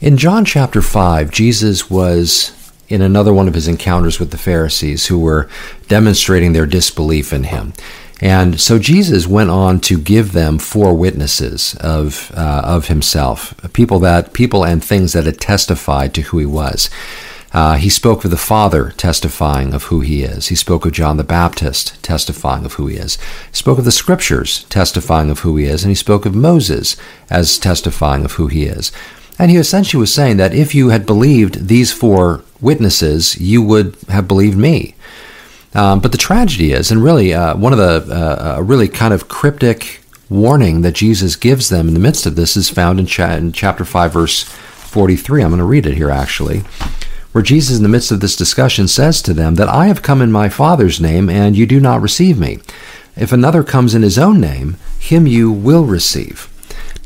In John chapter 5, Jesus was in another one of his encounters with the Pharisees who were demonstrating their disbelief in him. And so Jesus went on to give them four witnesses of uh, of himself, people that people and things that had testified to who he was. Uh, he spoke of the Father testifying of who he is. He spoke of John the Baptist testifying of who he is. He spoke of the Scriptures testifying of who he is, and he spoke of Moses as testifying of who he is. And he essentially was saying that if you had believed these four witnesses, you would have believed me. Um, but the tragedy is, and really uh, one of the uh, really kind of cryptic warning that Jesus gives them in the midst of this is found in, cha- in chapter 5, verse 43. I'm going to read it here actually, where Jesus, in the midst of this discussion, says to them that I have come in my Father's name, and you do not receive me. If another comes in his own name, him you will receive.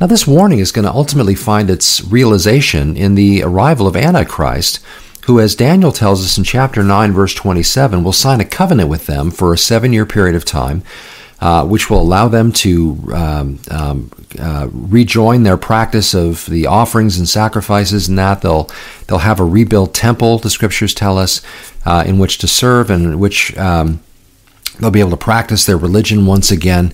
Now, this warning is going to ultimately find its realization in the arrival of Antichrist, who, as Daniel tells us in chapter 9, verse 27, will sign a covenant with them for a seven year period of time, uh, which will allow them to um, um, uh, rejoin their practice of the offerings and sacrifices, and that they'll they'll have a rebuilt temple. The scriptures tell us uh, in which to serve, and in which um, they'll be able to practice their religion once again.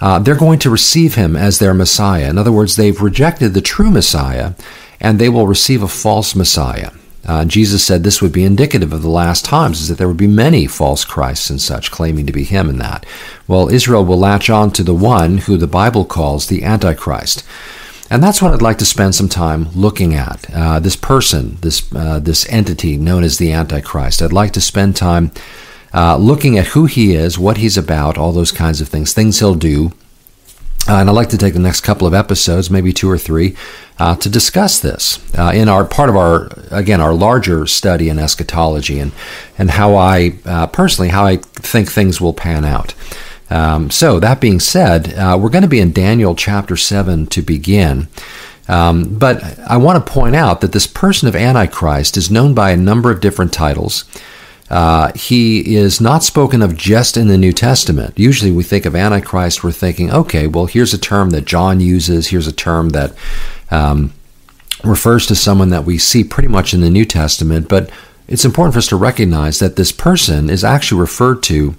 Uh, they're going to receive him as their Messiah. In other words, they've rejected the true Messiah, and they will receive a false Messiah. Uh, Jesus said this would be indicative of the last times, is that there would be many false Christs and such claiming to be him and that. Well, Israel will latch on to the one who the Bible calls the Antichrist. And that's what I'd like to spend some time looking at. Uh, this person, this, uh, this entity known as the Antichrist. I'd like to spend time uh, looking at who he is, what he's about, all those kinds of things, things he'll do, uh, and I'd like to take the next couple of episodes, maybe two or three, uh, to discuss this uh, in our part of our again our larger study in eschatology and and how I uh, personally how I think things will pan out. Um, so that being said, uh, we're going to be in Daniel chapter seven to begin. Um, but I want to point out that this person of Antichrist is known by a number of different titles. Uh, he is not spoken of just in the New Testament. Usually we think of Antichrist, we're thinking, okay, well, here's a term that John uses, here's a term that um, refers to someone that we see pretty much in the New Testament, but it's important for us to recognize that this person is actually referred to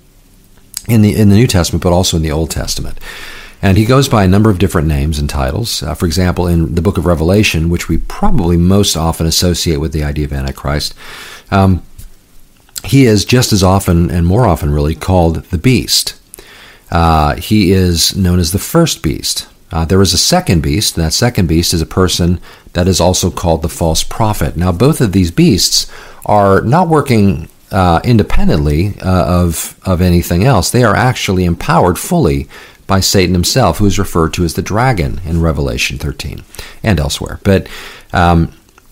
in the in the New Testament, but also in the Old Testament. And he goes by a number of different names and titles. Uh, for example, in the book of Revelation, which we probably most often associate with the idea of Antichrist, um, he is just as often and more often really called the beast. Uh, he is known as the first beast. Uh, there is a second beast, and that second beast is a person that is also called the false prophet. Now, both of these beasts are not working uh, independently uh, of, of anything else. They are actually empowered fully by Satan himself, who is referred to as the dragon in Revelation 13 and elsewhere. But um,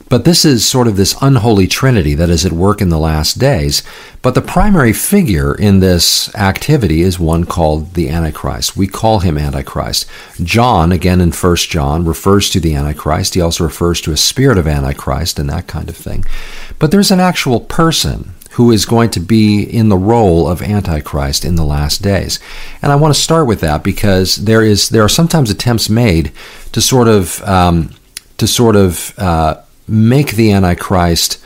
but this is sort of this unholy trinity that is at work in the last days. But the primary figure in this activity is one called the Antichrist. We call him Antichrist. John, again in 1 John, refers to the Antichrist. He also refers to a spirit of Antichrist and that kind of thing. But there's an actual person who is going to be in the role of Antichrist in the last days. And I want to start with that because there is there are sometimes attempts made to sort of um, to sort of uh, make the Antichrist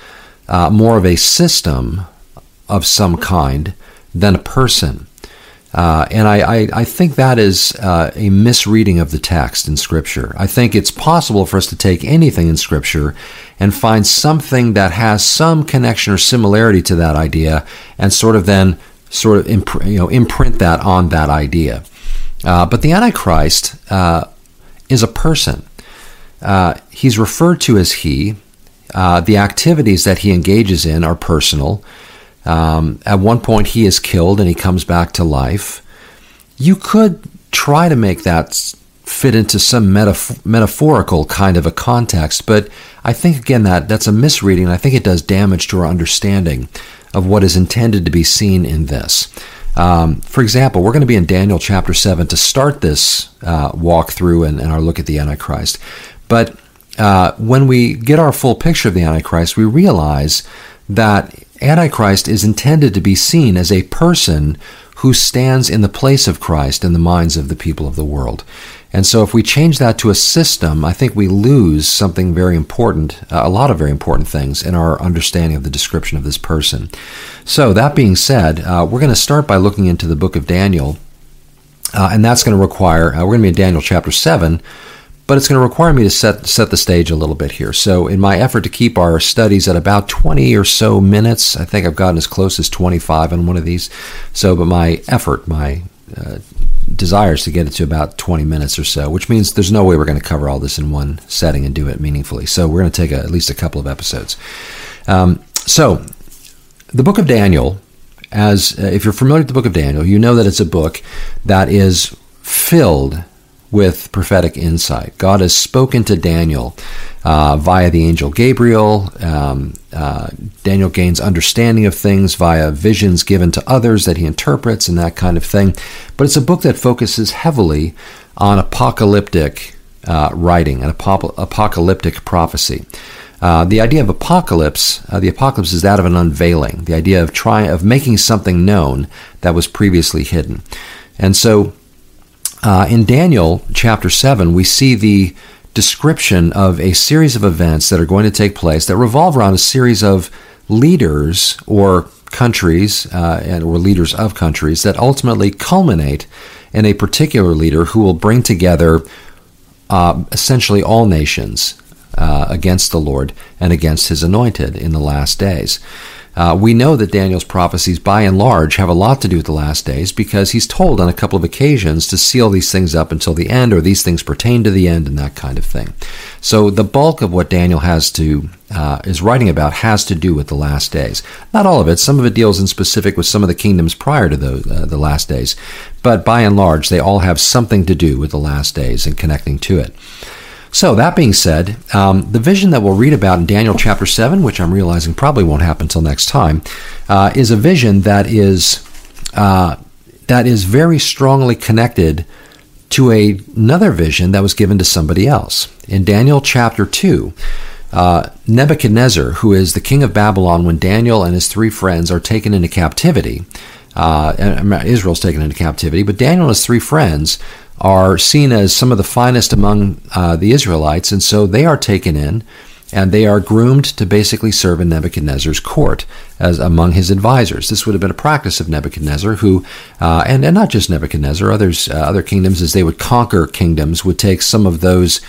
uh, more of a system of some kind than a person. Uh, and I, I, I, think that is uh, a misreading of the text in Scripture. I think it's possible for us to take anything in Scripture and find something that has some connection or similarity to that idea, and sort of then sort of imp- you know imprint that on that idea. Uh, but the Antichrist uh, is a person. Uh, he's referred to as he. Uh, the activities that he engages in are personal. Um, at one point, he is killed and he comes back to life. You could try to make that fit into some metaf- metaphorical kind of a context, but I think again that that's a misreading. I think it does damage to our understanding of what is intended to be seen in this. Um, for example, we're going to be in Daniel chapter 7 to start this uh, walkthrough and, and our look at the Antichrist. But uh, when we get our full picture of the Antichrist, we realize that Antichrist is intended to be seen as a person who stands in the place of Christ in the minds of the people of the world. And so, if we change that to a system, I think we lose something very important, a lot of very important things in our understanding of the description of this person. So, that being said, uh, we're going to start by looking into the book of Daniel, uh, and that's going to require, uh, we're going to be in Daniel chapter 7, but it's going to require me to set, set the stage a little bit here. So, in my effort to keep our studies at about 20 or so minutes, I think I've gotten as close as 25 on one of these. So, but my effort, my uh, desires to get it to about 20 minutes or so, which means there's no way we're going to cover all this in one setting and do it meaningfully. So we're going to take a, at least a couple of episodes. Um, so, the book of Daniel, as uh, if you're familiar with the book of Daniel, you know that it's a book that is filled with prophetic insight. God has spoken to Daniel uh, via the angel Gabriel. Um, uh, Daniel gains understanding of things via visions given to others that he interprets and that kind of thing. But it's a book that focuses heavily on apocalyptic uh, writing and ap- apocalyptic prophecy. Uh, the idea of apocalypse, uh, the apocalypse is that of an unveiling, the idea of trying of making something known that was previously hidden. And so uh, in Daniel chapter 7, we see the description of a series of events that are going to take place that revolve around a series of leaders or countries uh, and or leaders of countries that ultimately culminate in a particular leader who will bring together uh, essentially all nations uh, against the Lord and against his anointed in the last days. Uh, we know that Daniel's prophecies, by and large, have a lot to do with the last days because he's told on a couple of occasions to seal these things up until the end, or these things pertain to the end, and that kind of thing. So the bulk of what Daniel has to uh, is writing about has to do with the last days. Not all of it. Some of it deals in specific with some of the kingdoms prior to the uh, the last days, but by and large, they all have something to do with the last days and connecting to it. So, that being said, um, the vision that we'll read about in Daniel chapter 7, which I'm realizing probably won't happen until next time, uh, is a vision that is, uh, that is very strongly connected to a, another vision that was given to somebody else. In Daniel chapter 2, uh, Nebuchadnezzar, who is the king of Babylon when Daniel and his three friends are taken into captivity, uh, Israel's taken into captivity, but Daniel and his three friends are seen as some of the finest among uh, the Israelites, and so they are taken in and they are groomed to basically serve in Nebuchadnezzar's court as among his advisors. This would have been a practice of Nebuchadnezzar, who, uh, and, and not just Nebuchadnezzar, others, uh, other kingdoms, as they would conquer kingdoms, would take some of those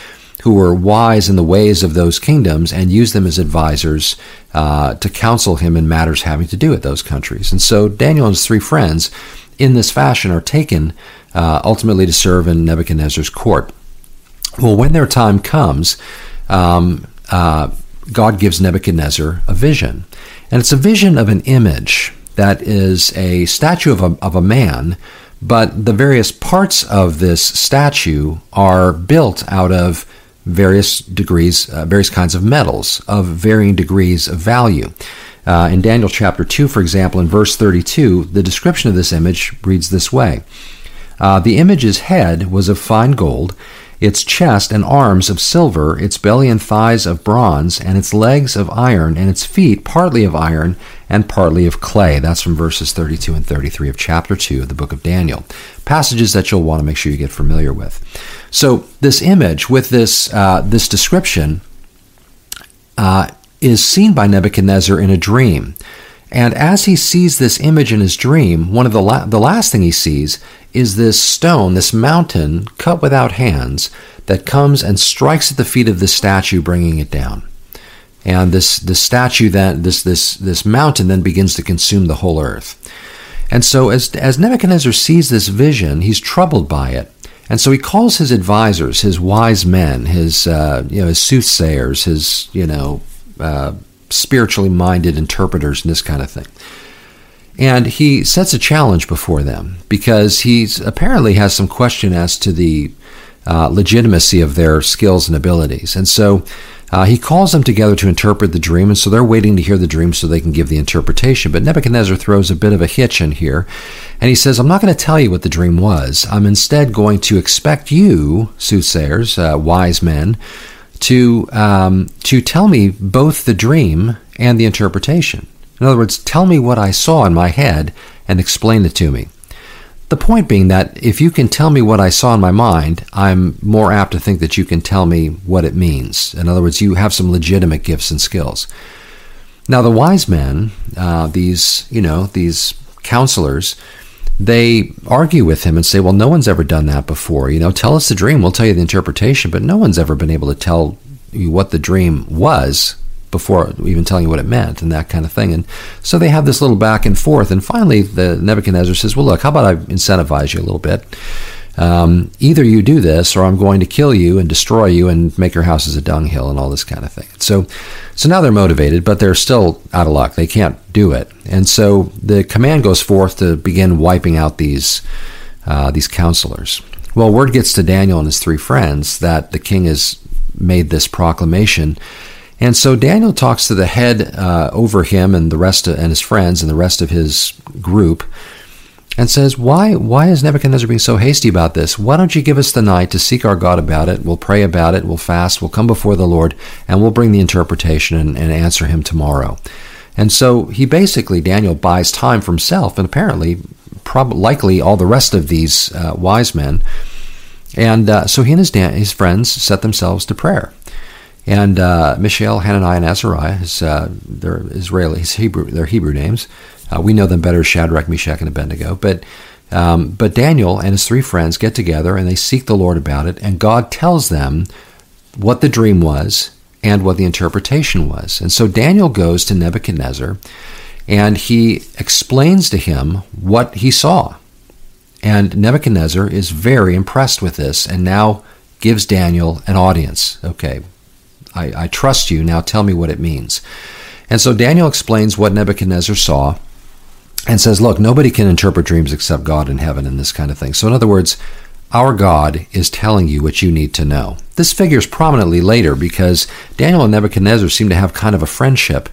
who were wise in the ways of those kingdoms and use them as advisors uh, to counsel him in matters having to do with those countries. And so Daniel and his three friends, in this fashion, are taken uh, ultimately to serve in Nebuchadnezzar's court. Well, when their time comes, um, uh, God gives Nebuchadnezzar a vision. And it's a vision of an image that is a statue of a, of a man, but the various parts of this statue are built out of various degrees, uh, various kinds of metals of varying degrees of value. Uh, in Daniel chapter 2, for example, in verse 32, the description of this image reads this way uh, the image's head was of fine gold, its chest and arms of silver, its belly and thighs of bronze, and its legs of iron, and its feet partly of iron and partly of clay. That's from verses 32 and 33 of chapter 2 of the book of Daniel. Passages that you'll want to make sure you get familiar with. So, this image with this, uh, this description uh, is seen by Nebuchadnezzar in a dream. And as he sees this image in his dream, one of the la- the last thing he sees is this stone, this mountain cut without hands that comes and strikes at the feet of the statue, bringing it down. And this this statue then this this this mountain then begins to consume the whole earth. And so as as Nebuchadnezzar sees this vision, he's troubled by it. And so he calls his advisors, his wise men, his uh, you know his soothsayers, his you know uh, spiritually minded interpreters and this kind of thing. And he sets a challenge before them because he apparently has some question as to the uh, legitimacy of their skills and abilities. And so uh, he calls them together to interpret the dream, and so they're waiting to hear the dream so they can give the interpretation. But Nebuchadnezzar throws a bit of a hitch in here, and he says, I'm not going to tell you what the dream was. I'm instead going to expect you, soothsayers, uh, wise men, to um, to tell me both the dream and the interpretation. In other words, tell me what I saw in my head and explain it to me. The point being that if you can tell me what I saw in my mind, I'm more apt to think that you can tell me what it means. In other words, you have some legitimate gifts and skills. Now, the wise men, uh, these, you know, these counselors, they argue with him and say, well, no one's ever done that before. You know, tell us the dream, we'll tell you the interpretation, but no one's ever been able to tell you what the dream was before even telling you what it meant and that kind of thing. And so they have this little back and forth. And finally, the Nebuchadnezzar says, well, look, how about I incentivize you a little bit? Um, either you do this or I'm going to kill you and destroy you and make your house as a dunghill and all this kind of thing. So, so now they're motivated, but they're still out of luck. They can't do it. And so the command goes forth to begin wiping out these, uh, these counselors. Well, word gets to Daniel and his three friends that the king has made this proclamation. And so Daniel talks to the head uh, over him and the rest of, and his friends and the rest of his group and says, why, why is Nebuchadnezzar being so hasty about this? Why don't you give us the night to seek our God about it? We'll pray about it, we'll fast, we'll come before the Lord, and we'll bring the interpretation and, and answer him tomorrow. And so he basically, Daniel buys time for himself, and apparently, prob- likely all the rest of these uh, wise men. And uh, so he and his, his friends set themselves to prayer. And uh, Mishael, Hananiah, and Azariah, his, uh, Israeli, his Hebrew, their Hebrew names, uh, we know them better as Shadrach, Meshach, and Abednego. But um, but Daniel and his three friends get together and they seek the Lord about it, and God tells them what the dream was and what the interpretation was. And so Daniel goes to Nebuchadnezzar and he explains to him what he saw. And Nebuchadnezzar is very impressed with this and now gives Daniel an audience. Okay, I, I trust you. Now tell me what it means. And so Daniel explains what Nebuchadnezzar saw and says, Look, nobody can interpret dreams except God in heaven and this kind of thing. So, in other words, our God is telling you what you need to know. This figures prominently later because Daniel and Nebuchadnezzar seem to have kind of a friendship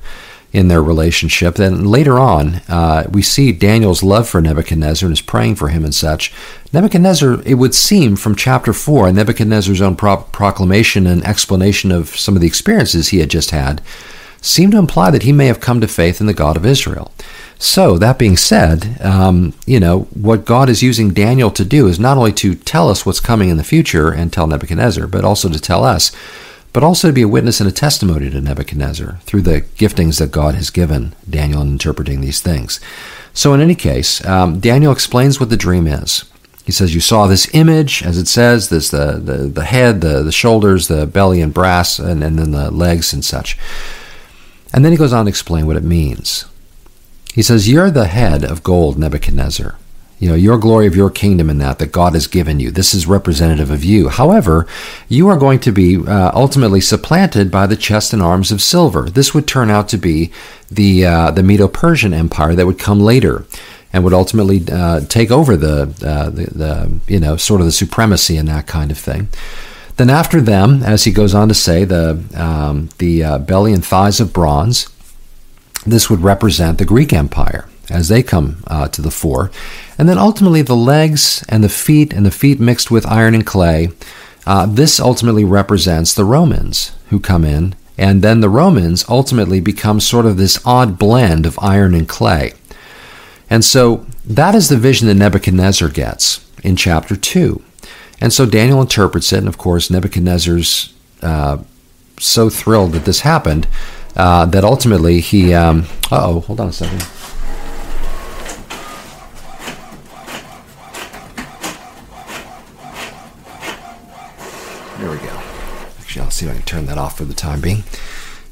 in their relationship. Then later on, uh, we see Daniel's love for Nebuchadnezzar and is praying for him and such. Nebuchadnezzar, it would seem from chapter 4, Nebuchadnezzar's own pro- proclamation and explanation of some of the experiences he had just had, seem to imply that he may have come to faith in the God of Israel. So, that being said, um, you know, what God is using Daniel to do is not only to tell us what's coming in the future and tell Nebuchadnezzar, but also to tell us, but also to be a witness and a testimony to Nebuchadnezzar through the giftings that God has given Daniel in interpreting these things. So, in any case, um, Daniel explains what the dream is. He says, You saw this image, as it says, there's the, the, the head, the, the shoulders, the belly and brass, and, and then the legs and such. And then he goes on to explain what it means. He says, You're the head of gold, Nebuchadnezzar. You know, your glory of your kingdom in that, that God has given you. This is representative of you. However, you are going to be uh, ultimately supplanted by the chest and arms of silver. This would turn out to be the, uh, the Medo Persian Empire that would come later and would ultimately uh, take over the, uh, the, the, you know, sort of the supremacy and that kind of thing. Then after them, as he goes on to say, the, um, the uh, belly and thighs of bronze, this would represent the Greek Empire as they come uh, to the fore. And then ultimately the legs and the feet, and the feet mixed with iron and clay. Uh, this ultimately represents the Romans who come in. And then the Romans ultimately become sort of this odd blend of iron and clay. And so that is the vision that Nebuchadnezzar gets in chapter 2. And so Daniel interprets it, and of course, Nebuchadnezzar's uh, so thrilled that this happened uh, that ultimately he. Um, oh, hold on a second. There we go. Actually, I'll see if I can turn that off for the time being.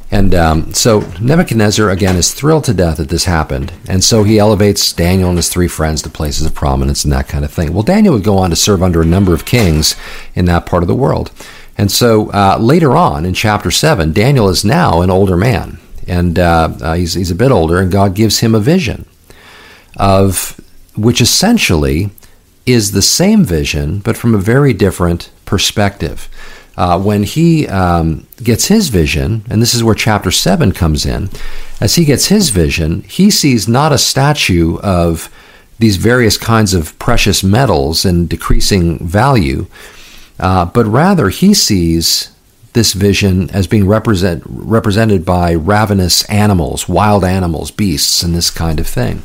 And um, so Nebuchadnezzar, again, is thrilled to death that this happened. And so he elevates Daniel and his three friends to places of prominence and that kind of thing. Well, Daniel would go on to serve under a number of kings in that part of the world. And so uh, later on in chapter 7, Daniel is now an older man. And uh, uh, he's, he's a bit older, and God gives him a vision of which essentially is the same vision, but from a very different perspective. Uh, when he um, gets his vision, and this is where chapter 7 comes in, as he gets his vision, he sees not a statue of these various kinds of precious metals and decreasing value, uh, but rather he sees this vision as being represent, represented by ravenous animals, wild animals, beasts, and this kind of thing.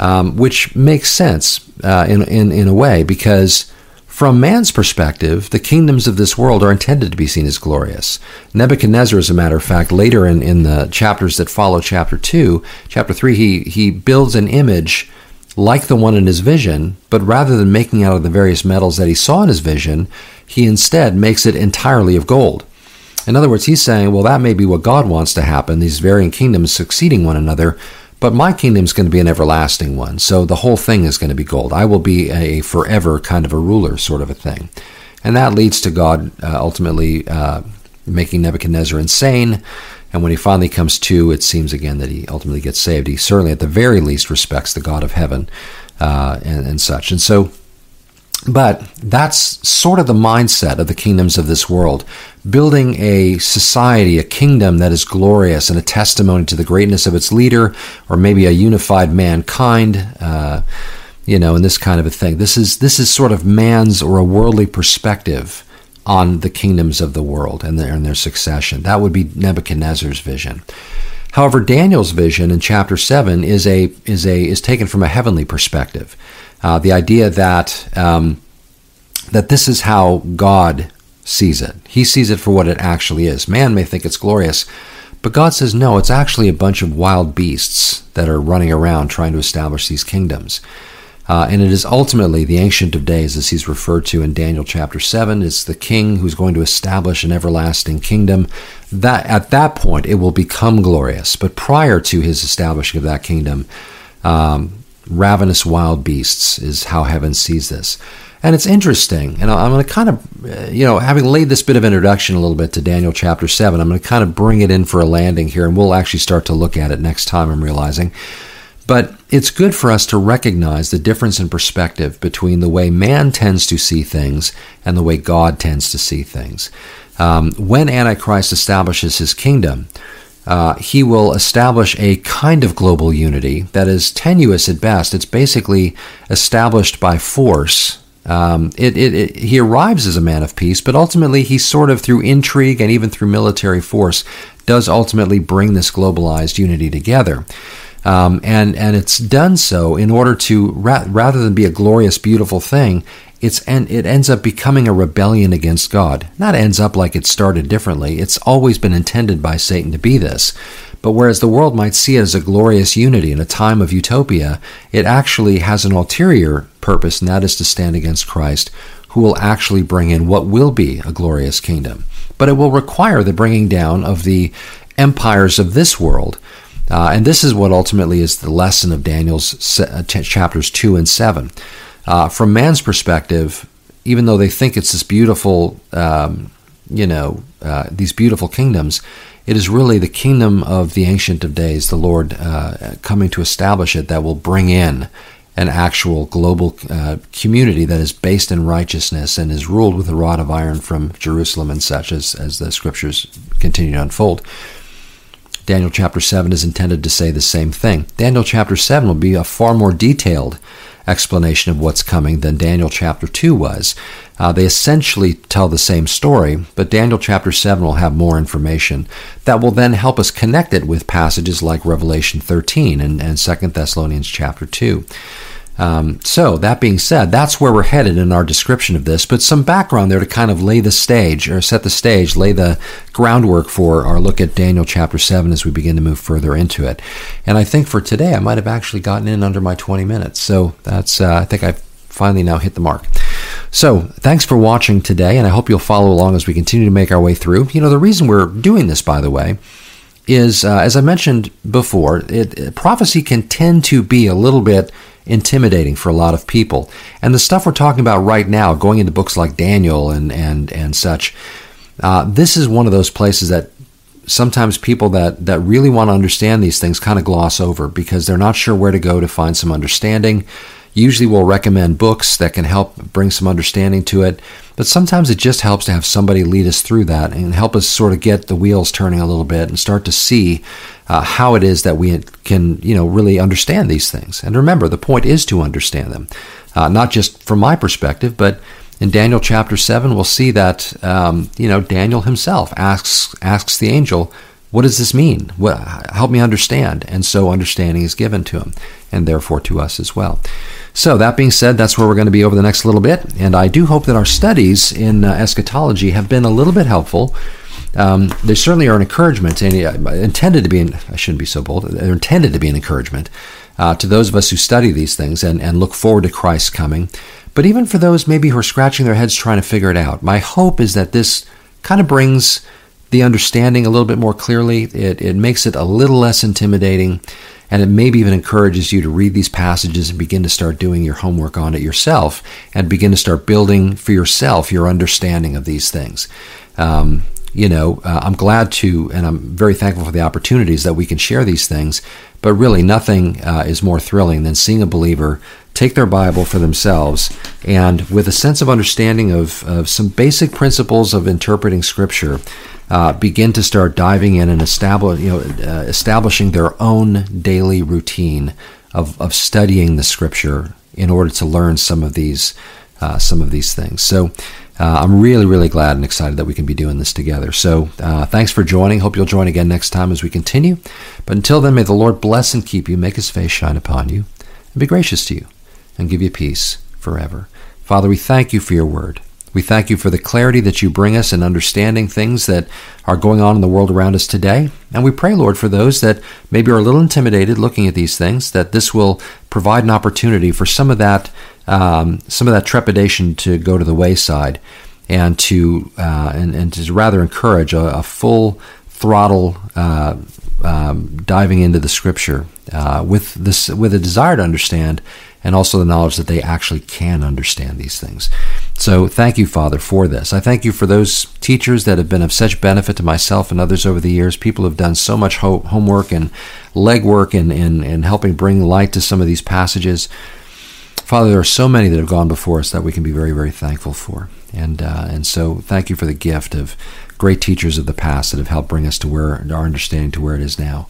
um, which makes sense uh, in, in, in a way because from man's perspective, the kingdoms of this world are intended to be seen as glorious. Nebuchadnezzar, as a matter of fact, later in, in the chapters that follow chapter 2, chapter 3, he, he builds an image like the one in his vision, but rather than making out of the various metals that he saw in his vision, he instead makes it entirely of gold. In other words, he's saying, well, that may be what God wants to happen, these varying kingdoms succeeding one another, but my kingdom is going to be an everlasting one. So the whole thing is going to be gold. I will be a forever kind of a ruler, sort of a thing. And that leads to God uh, ultimately uh, making Nebuchadnezzar insane. And when he finally comes to, it seems again that he ultimately gets saved. He certainly, at the very least, respects the God of heaven uh, and, and such. And so but that's sort of the mindset of the kingdoms of this world. Building a society, a kingdom that is glorious and a testimony to the greatness of its leader, or maybe a unified mankind, uh, you know, and this kind of a thing. This is, this is sort of man's or a worldly perspective on the kingdoms of the world and their, and their succession. That would be Nebuchadnezzar's vision. However, Daniel's vision in chapter 7 is, a, is, a, is taken from a heavenly perspective. Uh, the idea that um, that this is how God sees it. He sees it for what it actually is. Man may think it's glorious, but God says no. It's actually a bunch of wild beasts that are running around trying to establish these kingdoms. Uh, and it is ultimately the Ancient of Days, as he's referred to in Daniel chapter 7. It's the king who's going to establish an everlasting kingdom. That At that point, it will become glorious. But prior to his establishing of that kingdom, um, ravenous wild beasts is how heaven sees this. And it's interesting. And I'm going to kind of, uh, you know, having laid this bit of introduction a little bit to Daniel chapter 7, I'm going to kind of bring it in for a landing here, and we'll actually start to look at it next time, I'm realizing. But it's good for us to recognize the difference in perspective between the way man tends to see things and the way God tends to see things. Um, when Antichrist establishes his kingdom, uh, he will establish a kind of global unity that is tenuous at best. It's basically established by force. Um, it, it, it, he arrives as a man of peace, but ultimately he sort of, through intrigue and even through military force, does ultimately bring this globalized unity together. Um, and and it's done so in order to ra- rather than be a glorious, beautiful thing, it's and it ends up becoming a rebellion against God. Not ends up like it started differently. It's always been intended by Satan to be this. But whereas the world might see it as a glorious unity in a time of utopia, it actually has an ulterior purpose, and that is to stand against Christ, who will actually bring in what will be a glorious kingdom. But it will require the bringing down of the empires of this world. Uh, and this is what ultimately is the lesson of Daniel's uh, chapters 2 and 7 uh, from man's perspective, even though they think it's this beautiful, um, you know, uh, these beautiful kingdoms, it is really the kingdom of the Ancient of Days, the Lord uh, coming to establish it, that will bring in an actual global uh, community that is based in righteousness and is ruled with a rod of iron from Jerusalem and such as, as the scriptures continue to unfold. Daniel chapter 7 is intended to say the same thing. Daniel chapter 7 will be a far more detailed explanation of what's coming than Daniel chapter 2 was. Uh, they essentially tell the same story, but Daniel chapter 7 will have more information that will then help us connect it with passages like Revelation 13 and, and 2 Thessalonians chapter 2. Um, so, that being said, that's where we're headed in our description of this, but some background there to kind of lay the stage, or set the stage, lay the groundwork for our look at Daniel chapter 7 as we begin to move further into it. And I think for today, I might have actually gotten in under my 20 minutes. So, that's, uh, I think I've finally now hit the mark. So, thanks for watching today, and I hope you'll follow along as we continue to make our way through. You know, the reason we're doing this, by the way, is, uh, as I mentioned before, it, prophecy can tend to be a little bit intimidating for a lot of people. And the stuff we're talking about right now, going into books like Daniel and and and such, uh, this is one of those places that sometimes people that that really want to understand these things kind of gloss over because they're not sure where to go to find some understanding. Usually, we'll recommend books that can help bring some understanding to it, but sometimes it just helps to have somebody lead us through that and help us sort of get the wheels turning a little bit and start to see uh, how it is that we can, you know, really understand these things. And remember, the point is to understand them, uh, not just from my perspective, but in Daniel chapter seven, we'll see that um, you know Daniel himself asks asks the angel, what does this mean? Help me understand. And so understanding is given to him, and therefore to us as well. So, that being said, that's where we're going to be over the next little bit. And I do hope that our studies in uh, eschatology have been a little bit helpful. Um, they certainly are an encouragement, and uh, intended to be, an, I shouldn't be so bold, they're intended to be an encouragement uh, to those of us who study these things and, and look forward to Christ's coming. But even for those maybe who are scratching their heads trying to figure it out, my hope is that this kind of brings the understanding a little bit more clearly. It, it makes it a little less intimidating, and it maybe even encourages you to read these passages and begin to start doing your homework on it yourself and begin to start building for yourself your understanding of these things. Um, you know, uh, I'm glad to, and I'm very thankful for the opportunities that we can share these things. But really, nothing uh, is more thrilling than seeing a believer take their Bible for themselves and, with a sense of understanding of, of some basic principles of interpreting Scripture, uh, begin to start diving in and establish, you know, uh, establishing their own daily routine of, of studying the Scripture in order to learn some of these uh, some of these things. So. Uh, I'm really, really glad and excited that we can be doing this together. So, uh, thanks for joining. Hope you'll join again next time as we continue. But until then, may the Lord bless and keep you, make his face shine upon you, and be gracious to you, and give you peace forever. Father, we thank you for your word. We thank you for the clarity that you bring us in understanding things that are going on in the world around us today. And we pray, Lord, for those that maybe are a little intimidated looking at these things, that this will provide an opportunity for some of that, um, some of that trepidation to go to the wayside, and to uh, and, and to rather encourage a, a full throttle uh, um, diving into the Scripture uh, with this with a desire to understand and also the knowledge that they actually can understand these things. So thank you, Father, for this. I thank you for those teachers that have been of such benefit to myself and others over the years. People have done so much ho- homework and legwork in, in, in helping bring light to some of these passages. Father, there are so many that have gone before us that we can be very, very thankful for. And, uh, and so thank you for the gift of great teachers of the past that have helped bring us to where our understanding to where it is now.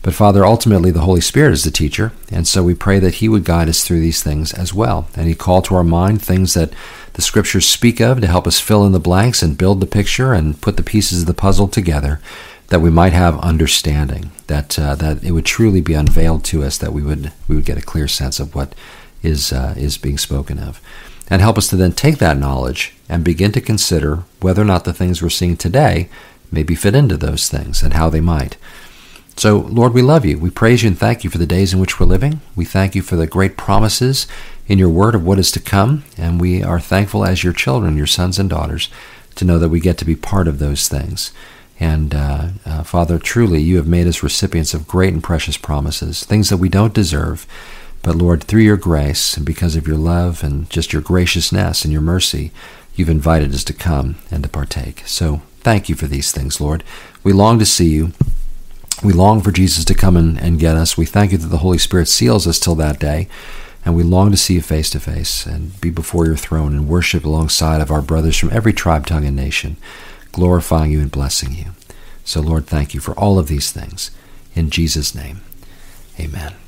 But Father, ultimately the Holy Spirit is the teacher, and so we pray that He would guide us through these things as well. And He call to our mind things that the Scriptures speak of to help us fill in the blanks and build the picture and put the pieces of the puzzle together, that we might have understanding, that uh, that it would truly be unveiled to us, that we would we would get a clear sense of what is uh, is being spoken of, and help us to then take that knowledge and begin to consider whether or not the things we're seeing today maybe fit into those things and how they might. So, Lord, we love you. We praise you and thank you for the days in which we're living. We thank you for the great promises in your word of what is to come. And we are thankful as your children, your sons and daughters, to know that we get to be part of those things. And uh, uh, Father, truly, you have made us recipients of great and precious promises, things that we don't deserve. But Lord, through your grace and because of your love and just your graciousness and your mercy, you've invited us to come and to partake. So thank you for these things, Lord. We long to see you. We long for Jesus to come and, and get us. We thank you that the Holy Spirit seals us till that day. And we long to see you face to face and be before your throne and worship alongside of our brothers from every tribe, tongue, and nation, glorifying you and blessing you. So, Lord, thank you for all of these things. In Jesus' name, amen.